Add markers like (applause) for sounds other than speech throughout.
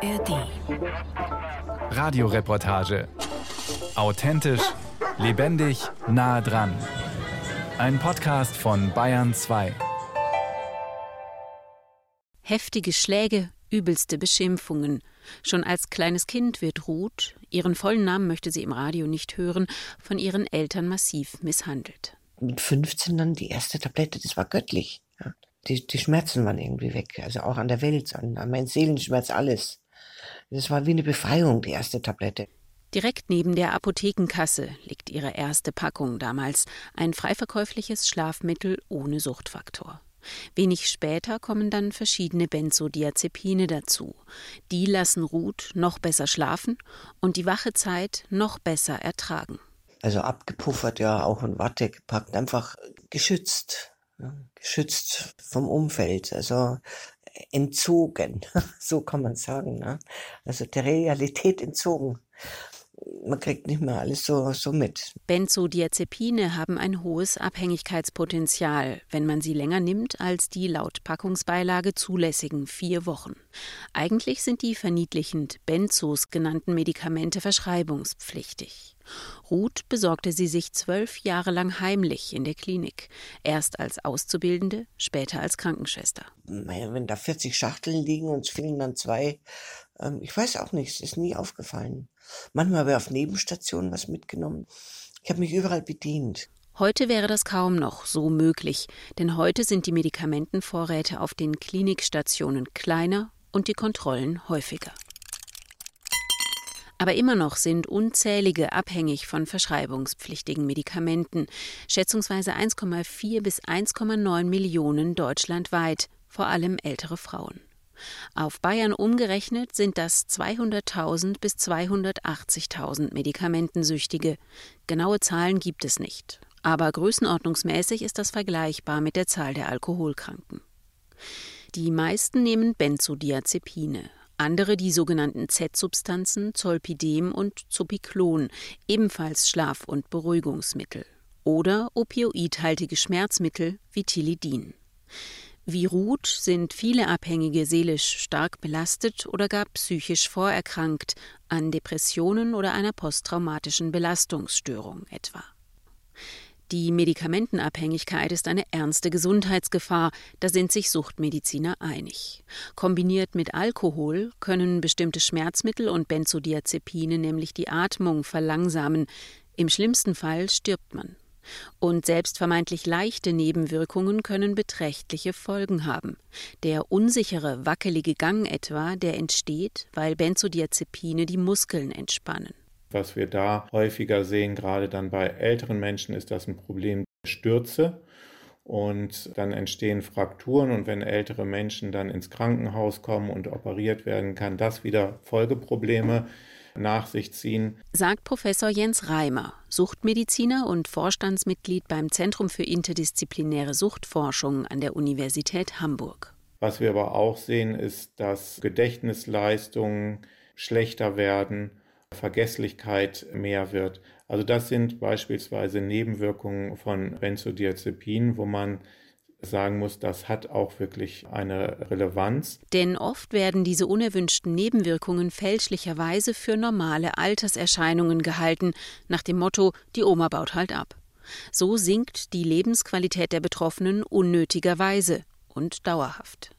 ARD. Radioreportage. Authentisch, lebendig, nah dran. Ein Podcast von Bayern 2. Heftige Schläge, übelste Beschimpfungen. Schon als kleines Kind wird Ruth, ihren vollen Namen möchte sie im Radio nicht hören, von ihren Eltern massiv misshandelt. Mit 15 dann die erste Tablette, das war göttlich. Ja. Die, die Schmerzen waren irgendwie weg, also auch an der Welt, an, an meinen Seelenschmerz, alles. Das war wie eine Befreiung, die erste Tablette. Direkt neben der Apothekenkasse liegt ihre erste Packung damals, ein freiverkäufliches Schlafmittel ohne Suchtfaktor. Wenig später kommen dann verschiedene Benzodiazepine dazu. Die lassen Ruth noch besser schlafen und die wache Zeit noch besser ertragen. Also abgepuffert, ja, auch in Watte gepackt, einfach geschützt, ja, geschützt vom Umfeld, also entzogen, (laughs) so kann man sagen, ne? also der Realität entzogen man kriegt nicht mehr alles so, so mit. Benzodiazepine haben ein hohes Abhängigkeitspotenzial, wenn man sie länger nimmt als die laut Packungsbeilage zulässigen vier Wochen. Eigentlich sind die verniedlichend Benzos genannten Medikamente verschreibungspflichtig. Ruth besorgte sie sich zwölf Jahre lang heimlich in der Klinik. Erst als Auszubildende, später als Krankenschwester. Wenn da 40 Schachteln liegen und es fehlen dann zwei, ähm, ich weiß auch nicht, es ist nie aufgefallen. Manchmal habe ich auf Nebenstationen was mitgenommen. Ich habe mich überall bedient. Heute wäre das kaum noch so möglich, denn heute sind die Medikamentenvorräte auf den Klinikstationen kleiner und die Kontrollen häufiger. Aber immer noch sind unzählige abhängig von verschreibungspflichtigen Medikamenten, schätzungsweise 1,4 bis 1,9 Millionen deutschlandweit, vor allem ältere Frauen. Auf Bayern umgerechnet sind das 200.000 bis 280.000 Medikamentensüchtige. Genaue Zahlen gibt es nicht, aber größenordnungsmäßig ist das vergleichbar mit der Zahl der Alkoholkranken. Die meisten nehmen Benzodiazepine, andere die sogenannten Z-Substanzen Zolpidem und Zopiclon, ebenfalls Schlaf- und Beruhigungsmittel, oder opioidhaltige Schmerzmittel wie Tilidin. Wie Ruth sind viele Abhängige seelisch stark belastet oder gar psychisch vorerkrankt an Depressionen oder einer posttraumatischen Belastungsstörung etwa. Die Medikamentenabhängigkeit ist eine ernste Gesundheitsgefahr, da sind sich Suchtmediziner einig. Kombiniert mit Alkohol können bestimmte Schmerzmittel und Benzodiazepine nämlich die Atmung verlangsamen, im schlimmsten Fall stirbt man. Und selbst vermeintlich leichte Nebenwirkungen können beträchtliche Folgen haben. Der unsichere, wackelige Gang etwa, der entsteht, weil Benzodiazepine die Muskeln entspannen. Was wir da häufiger sehen, gerade dann bei älteren Menschen, ist das ein Problem der Stürze. Und dann entstehen Frakturen und wenn ältere Menschen dann ins Krankenhaus kommen und operiert werden, kann das wieder Folgeprobleme nach sich ziehen. Sagt Professor Jens Reimer, Suchtmediziner und Vorstandsmitglied beim Zentrum für interdisziplinäre Suchtforschung an der Universität Hamburg. Was wir aber auch sehen, ist, dass Gedächtnisleistungen schlechter werden, Vergesslichkeit mehr wird. Also das sind beispielsweise Nebenwirkungen von Benzodiazepinen, wo man sagen muss, das hat auch wirklich eine Relevanz. Denn oft werden diese unerwünschten Nebenwirkungen fälschlicherweise für normale Alterserscheinungen gehalten, nach dem Motto, die Oma baut halt ab. So sinkt die Lebensqualität der Betroffenen unnötigerweise und dauerhaft.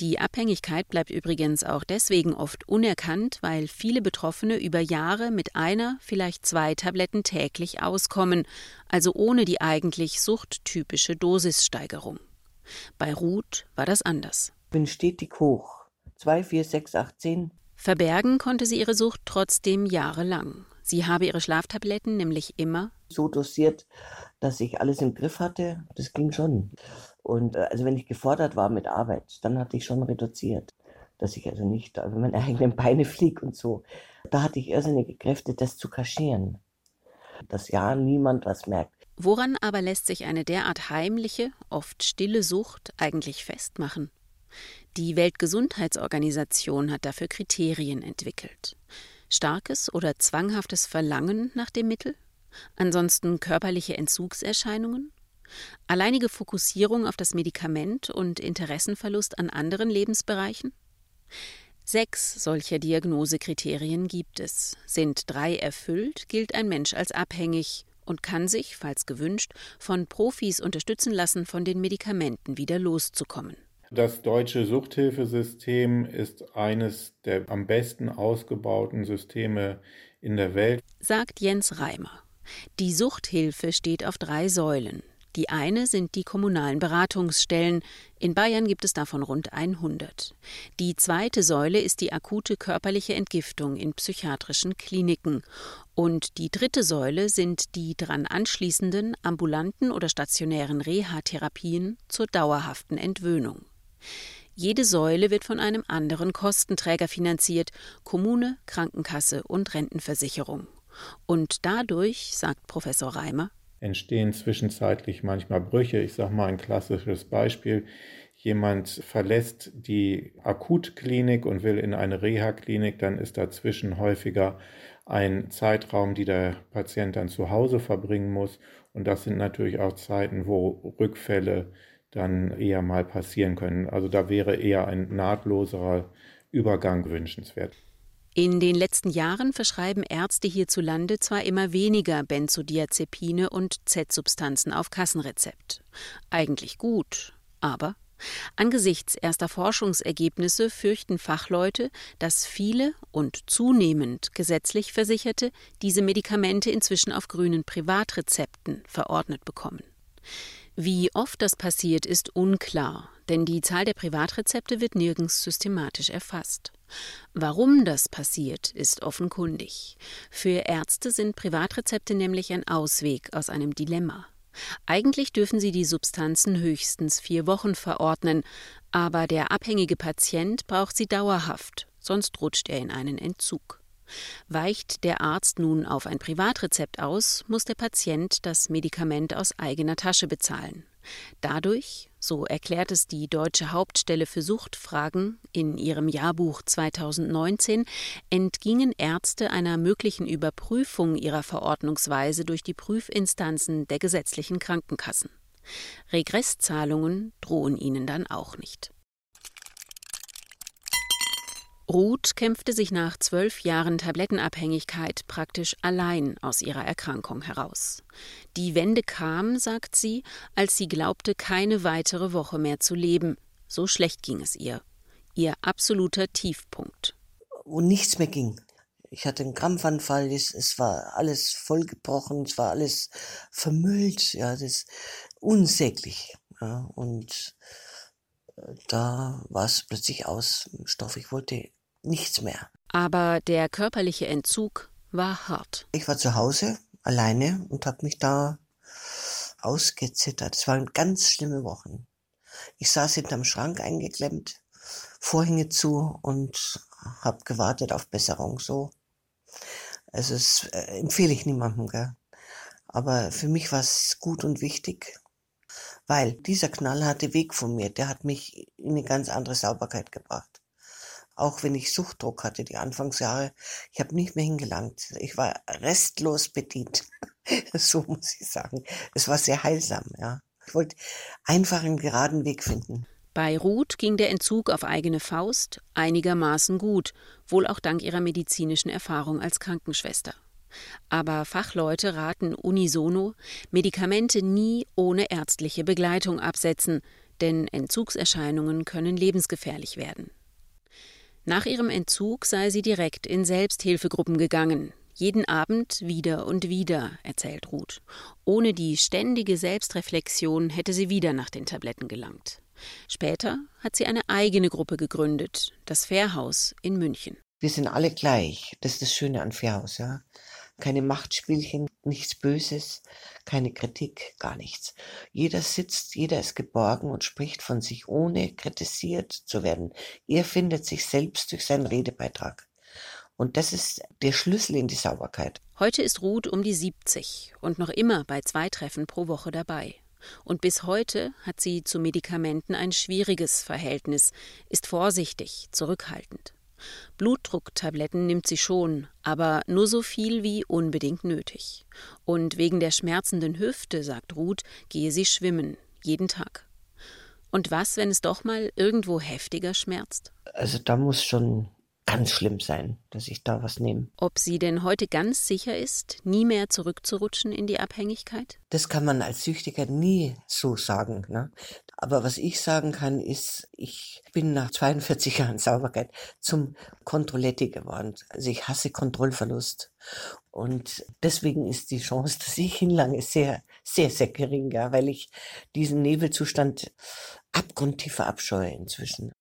Die Abhängigkeit bleibt übrigens auch deswegen oft unerkannt, weil viele Betroffene über Jahre mit einer, vielleicht zwei Tabletten täglich auskommen, also ohne die eigentlich suchttypische Dosissteigerung. Bei Ruth war das anders. Bin stetig hoch. Zwei, vier, sechs, acht, zehn. Verbergen konnte sie ihre Sucht trotzdem jahrelang. Sie habe ihre Schlaftabletten nämlich immer so dosiert, dass ich alles im Griff hatte. Das ging schon. Und äh, also wenn ich gefordert war mit Arbeit, dann hatte ich schon reduziert, dass ich also nicht über meine (laughs) eigenen Beine fliege und so. Da hatte ich irrsinnige Kräfte, das zu kaschieren, dass ja niemand was merkt. Woran aber lässt sich eine derart heimliche, oft stille Sucht eigentlich festmachen? Die Weltgesundheitsorganisation hat dafür Kriterien entwickelt. Starkes oder zwanghaftes Verlangen nach dem Mittel? Ansonsten körperliche Entzugserscheinungen? Alleinige Fokussierung auf das Medikament und Interessenverlust an anderen Lebensbereichen? Sechs solcher Diagnosekriterien gibt es. Sind drei erfüllt, gilt ein Mensch als abhängig und kann sich, falls gewünscht, von Profis unterstützen lassen, von den Medikamenten wieder loszukommen. Das deutsche Suchthilfesystem ist eines der am besten ausgebauten Systeme in der Welt, sagt Jens Reimer. Die Suchthilfe steht auf drei Säulen. Die eine sind die kommunalen Beratungsstellen. In Bayern gibt es davon rund 100. Die zweite Säule ist die akute körperliche Entgiftung in psychiatrischen Kliniken. Und die dritte Säule sind die daran anschließenden ambulanten oder stationären Reha-Therapien zur dauerhaften Entwöhnung. Jede Säule wird von einem anderen Kostenträger finanziert Kommune, Krankenkasse und Rentenversicherung. Und dadurch, sagt Professor Reimer, entstehen zwischenzeitlich manchmal Brüche. Ich sage mal ein klassisches Beispiel. Jemand verlässt die Akutklinik und will in eine Reha-Klinik, dann ist dazwischen häufiger ein Zeitraum, die der Patient dann zu Hause verbringen muss. Und das sind natürlich auch Zeiten, wo Rückfälle dann eher mal passieren können. Also da wäre eher ein nahtloserer Übergang wünschenswert. In den letzten Jahren verschreiben Ärzte hierzulande zwar immer weniger Benzodiazepine und Z-Substanzen auf Kassenrezept. Eigentlich gut, aber Angesichts erster Forschungsergebnisse fürchten Fachleute, dass viele und zunehmend gesetzlich Versicherte diese Medikamente inzwischen auf grünen Privatrezepten verordnet bekommen. Wie oft das passiert, ist unklar, denn die Zahl der Privatrezepte wird nirgends systematisch erfasst. Warum das passiert, ist offenkundig. Für Ärzte sind Privatrezepte nämlich ein Ausweg aus einem Dilemma. Eigentlich dürfen sie die Substanzen höchstens vier Wochen verordnen, aber der abhängige Patient braucht sie dauerhaft, sonst rutscht er in einen Entzug. Weicht der Arzt nun auf ein Privatrezept aus, muss der Patient das Medikament aus eigener Tasche bezahlen. Dadurch, so erklärt es die Deutsche Hauptstelle für Suchtfragen in ihrem Jahrbuch 2019, entgingen Ärzte einer möglichen Überprüfung ihrer Verordnungsweise durch die Prüfinstanzen der gesetzlichen Krankenkassen. Regresszahlungen drohen ihnen dann auch nicht. Ruth kämpfte sich nach zwölf Jahren Tablettenabhängigkeit praktisch allein aus ihrer Erkrankung heraus. Die Wende kam, sagt sie, als sie glaubte, keine weitere Woche mehr zu leben. So schlecht ging es ihr. Ihr absoluter Tiefpunkt. Wo nichts mehr ging. Ich hatte einen Krampfanfall, es, es war alles vollgebrochen, es war alles vermüllt, ja, das ist unsäglich. Ja, und äh, da war es plötzlich aus Stoff. Ich wollte nichts mehr. Aber der körperliche Entzug war hart. Ich war zu Hause alleine und habe mich da ausgezittert. Es waren ganz schlimme Wochen. Ich saß hinterm Schrank eingeklemmt, Vorhänge zu und habe gewartet auf Besserung. So, also das äh, empfehle ich niemandem, gell? Aber für mich war es gut und wichtig, weil dieser knallharte Weg von mir, der hat mich in eine ganz andere Sauberkeit gebracht auch wenn ich Suchtdruck hatte, die Anfangsjahre, ich habe nicht mehr hingelangt. Ich war restlos bedient. (laughs) so muss ich sagen. Es war sehr heilsam, ja. Ich wollte einfach einen geraden Weg finden. Bei Ruth ging der Entzug auf eigene Faust einigermaßen gut, wohl auch dank ihrer medizinischen Erfahrung als Krankenschwester. Aber Fachleute raten unisono, Medikamente nie ohne ärztliche Begleitung absetzen, denn Entzugserscheinungen können lebensgefährlich werden. Nach ihrem Entzug sei sie direkt in Selbsthilfegruppen gegangen. Jeden Abend wieder und wieder, erzählt Ruth. Ohne die ständige Selbstreflexion hätte sie wieder nach den Tabletten gelangt. Später hat sie eine eigene Gruppe gegründet, das Fährhaus in München. Wir sind alle gleich. Das ist das Schöne an Fährhaus, ja keine Machtspielchen, nichts Böses, keine Kritik, gar nichts. Jeder sitzt, jeder ist geborgen und spricht von sich, ohne kritisiert zu werden. Er findet sich selbst durch seinen Redebeitrag. Und das ist der Schlüssel in die Sauberkeit. Heute ist Ruth um die 70 und noch immer bei zwei Treffen pro Woche dabei. Und bis heute hat sie zu Medikamenten ein schwieriges Verhältnis, ist vorsichtig, zurückhaltend. Blutdrucktabletten nimmt sie schon, aber nur so viel wie unbedingt nötig. Und wegen der schmerzenden Hüfte, sagt Ruth, gehe sie schwimmen, jeden Tag. Und was, wenn es doch mal irgendwo heftiger schmerzt? Also da muss schon ganz schlimm sein, dass ich da was nehme. Ob sie denn heute ganz sicher ist, nie mehr zurückzurutschen in die Abhängigkeit? Das kann man als Süchtiger nie so sagen. Ne? Aber was ich sagen kann, ist, ich bin nach 42 (laughs) Jahren Sauberkeit zum Kontrolletti geworden. Also ich hasse Kontrollverlust. Und deswegen ist die Chance, (laughs) dass ich hinlange, sehr, sehr, sehr gering, ja, weil ich diesen Nebelzustand abgrundtief verabscheue inzwischen.